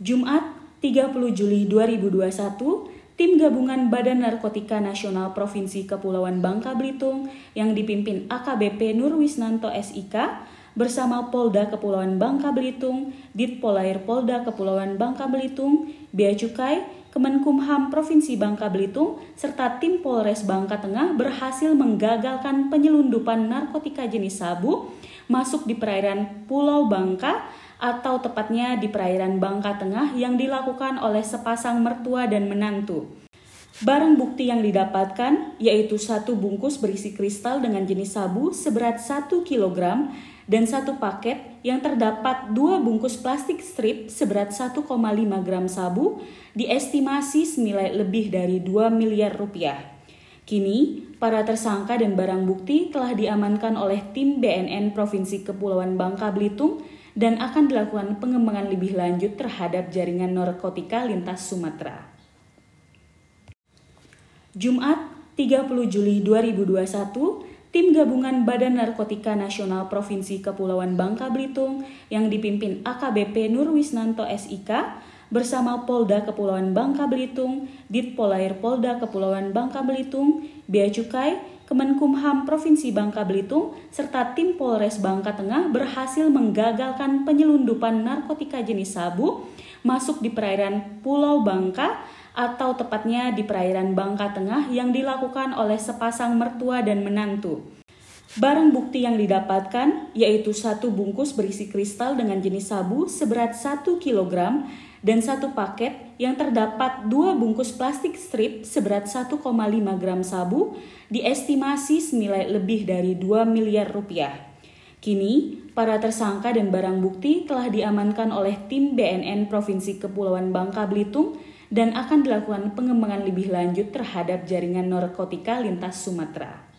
Jumat 30 Juli 2021, tim gabungan Badan Narkotika Nasional Provinsi Kepulauan Bangka Belitung yang dipimpin AKBP Nurwisnanto SIK bersama Polda Kepulauan Bangka Belitung, Ditpolair Polda Kepulauan Bangka Belitung, Bea Cukai, Kemenkumham Provinsi Bangka Belitung, serta tim Polres Bangka Tengah berhasil menggagalkan penyelundupan narkotika jenis sabu masuk di perairan Pulau Bangka atau tepatnya di perairan Bangka Tengah yang dilakukan oleh sepasang mertua dan menantu. Barang bukti yang didapatkan yaitu satu bungkus berisi kristal dengan jenis sabu seberat 1 kg dan satu paket yang terdapat dua bungkus plastik strip seberat 1,5 gram sabu diestimasi senilai lebih dari 2 miliar rupiah. Kini, para tersangka dan barang bukti telah diamankan oleh tim BNN Provinsi Kepulauan Bangka Belitung dan akan dilakukan pengembangan lebih lanjut terhadap jaringan narkotika lintas Sumatera. Jumat 30 Juli 2021, tim gabungan Badan Narkotika Nasional Provinsi Kepulauan Bangka Belitung yang dipimpin AKBP Nurwisnanto SIK bersama Polda Kepulauan Bangka Belitung, Ditpolair Polda Kepulauan Bangka Belitung, Bea Cukai, Kemenkumham Provinsi Bangka Belitung, serta tim Polres Bangka Tengah berhasil menggagalkan penyelundupan narkotika jenis sabu masuk di perairan Pulau Bangka atau tepatnya di perairan Bangka Tengah yang dilakukan oleh sepasang mertua dan menantu. Barang bukti yang didapatkan yaitu satu bungkus berisi kristal dengan jenis sabu seberat 1 kg dan satu paket yang terdapat dua bungkus plastik strip seberat 1,5 gram sabu diestimasi senilai lebih dari 2 miliar rupiah. Kini, para tersangka dan barang bukti telah diamankan oleh tim BNN Provinsi Kepulauan Bangka Belitung dan akan dilakukan pengembangan lebih lanjut terhadap jaringan narkotika lintas Sumatera.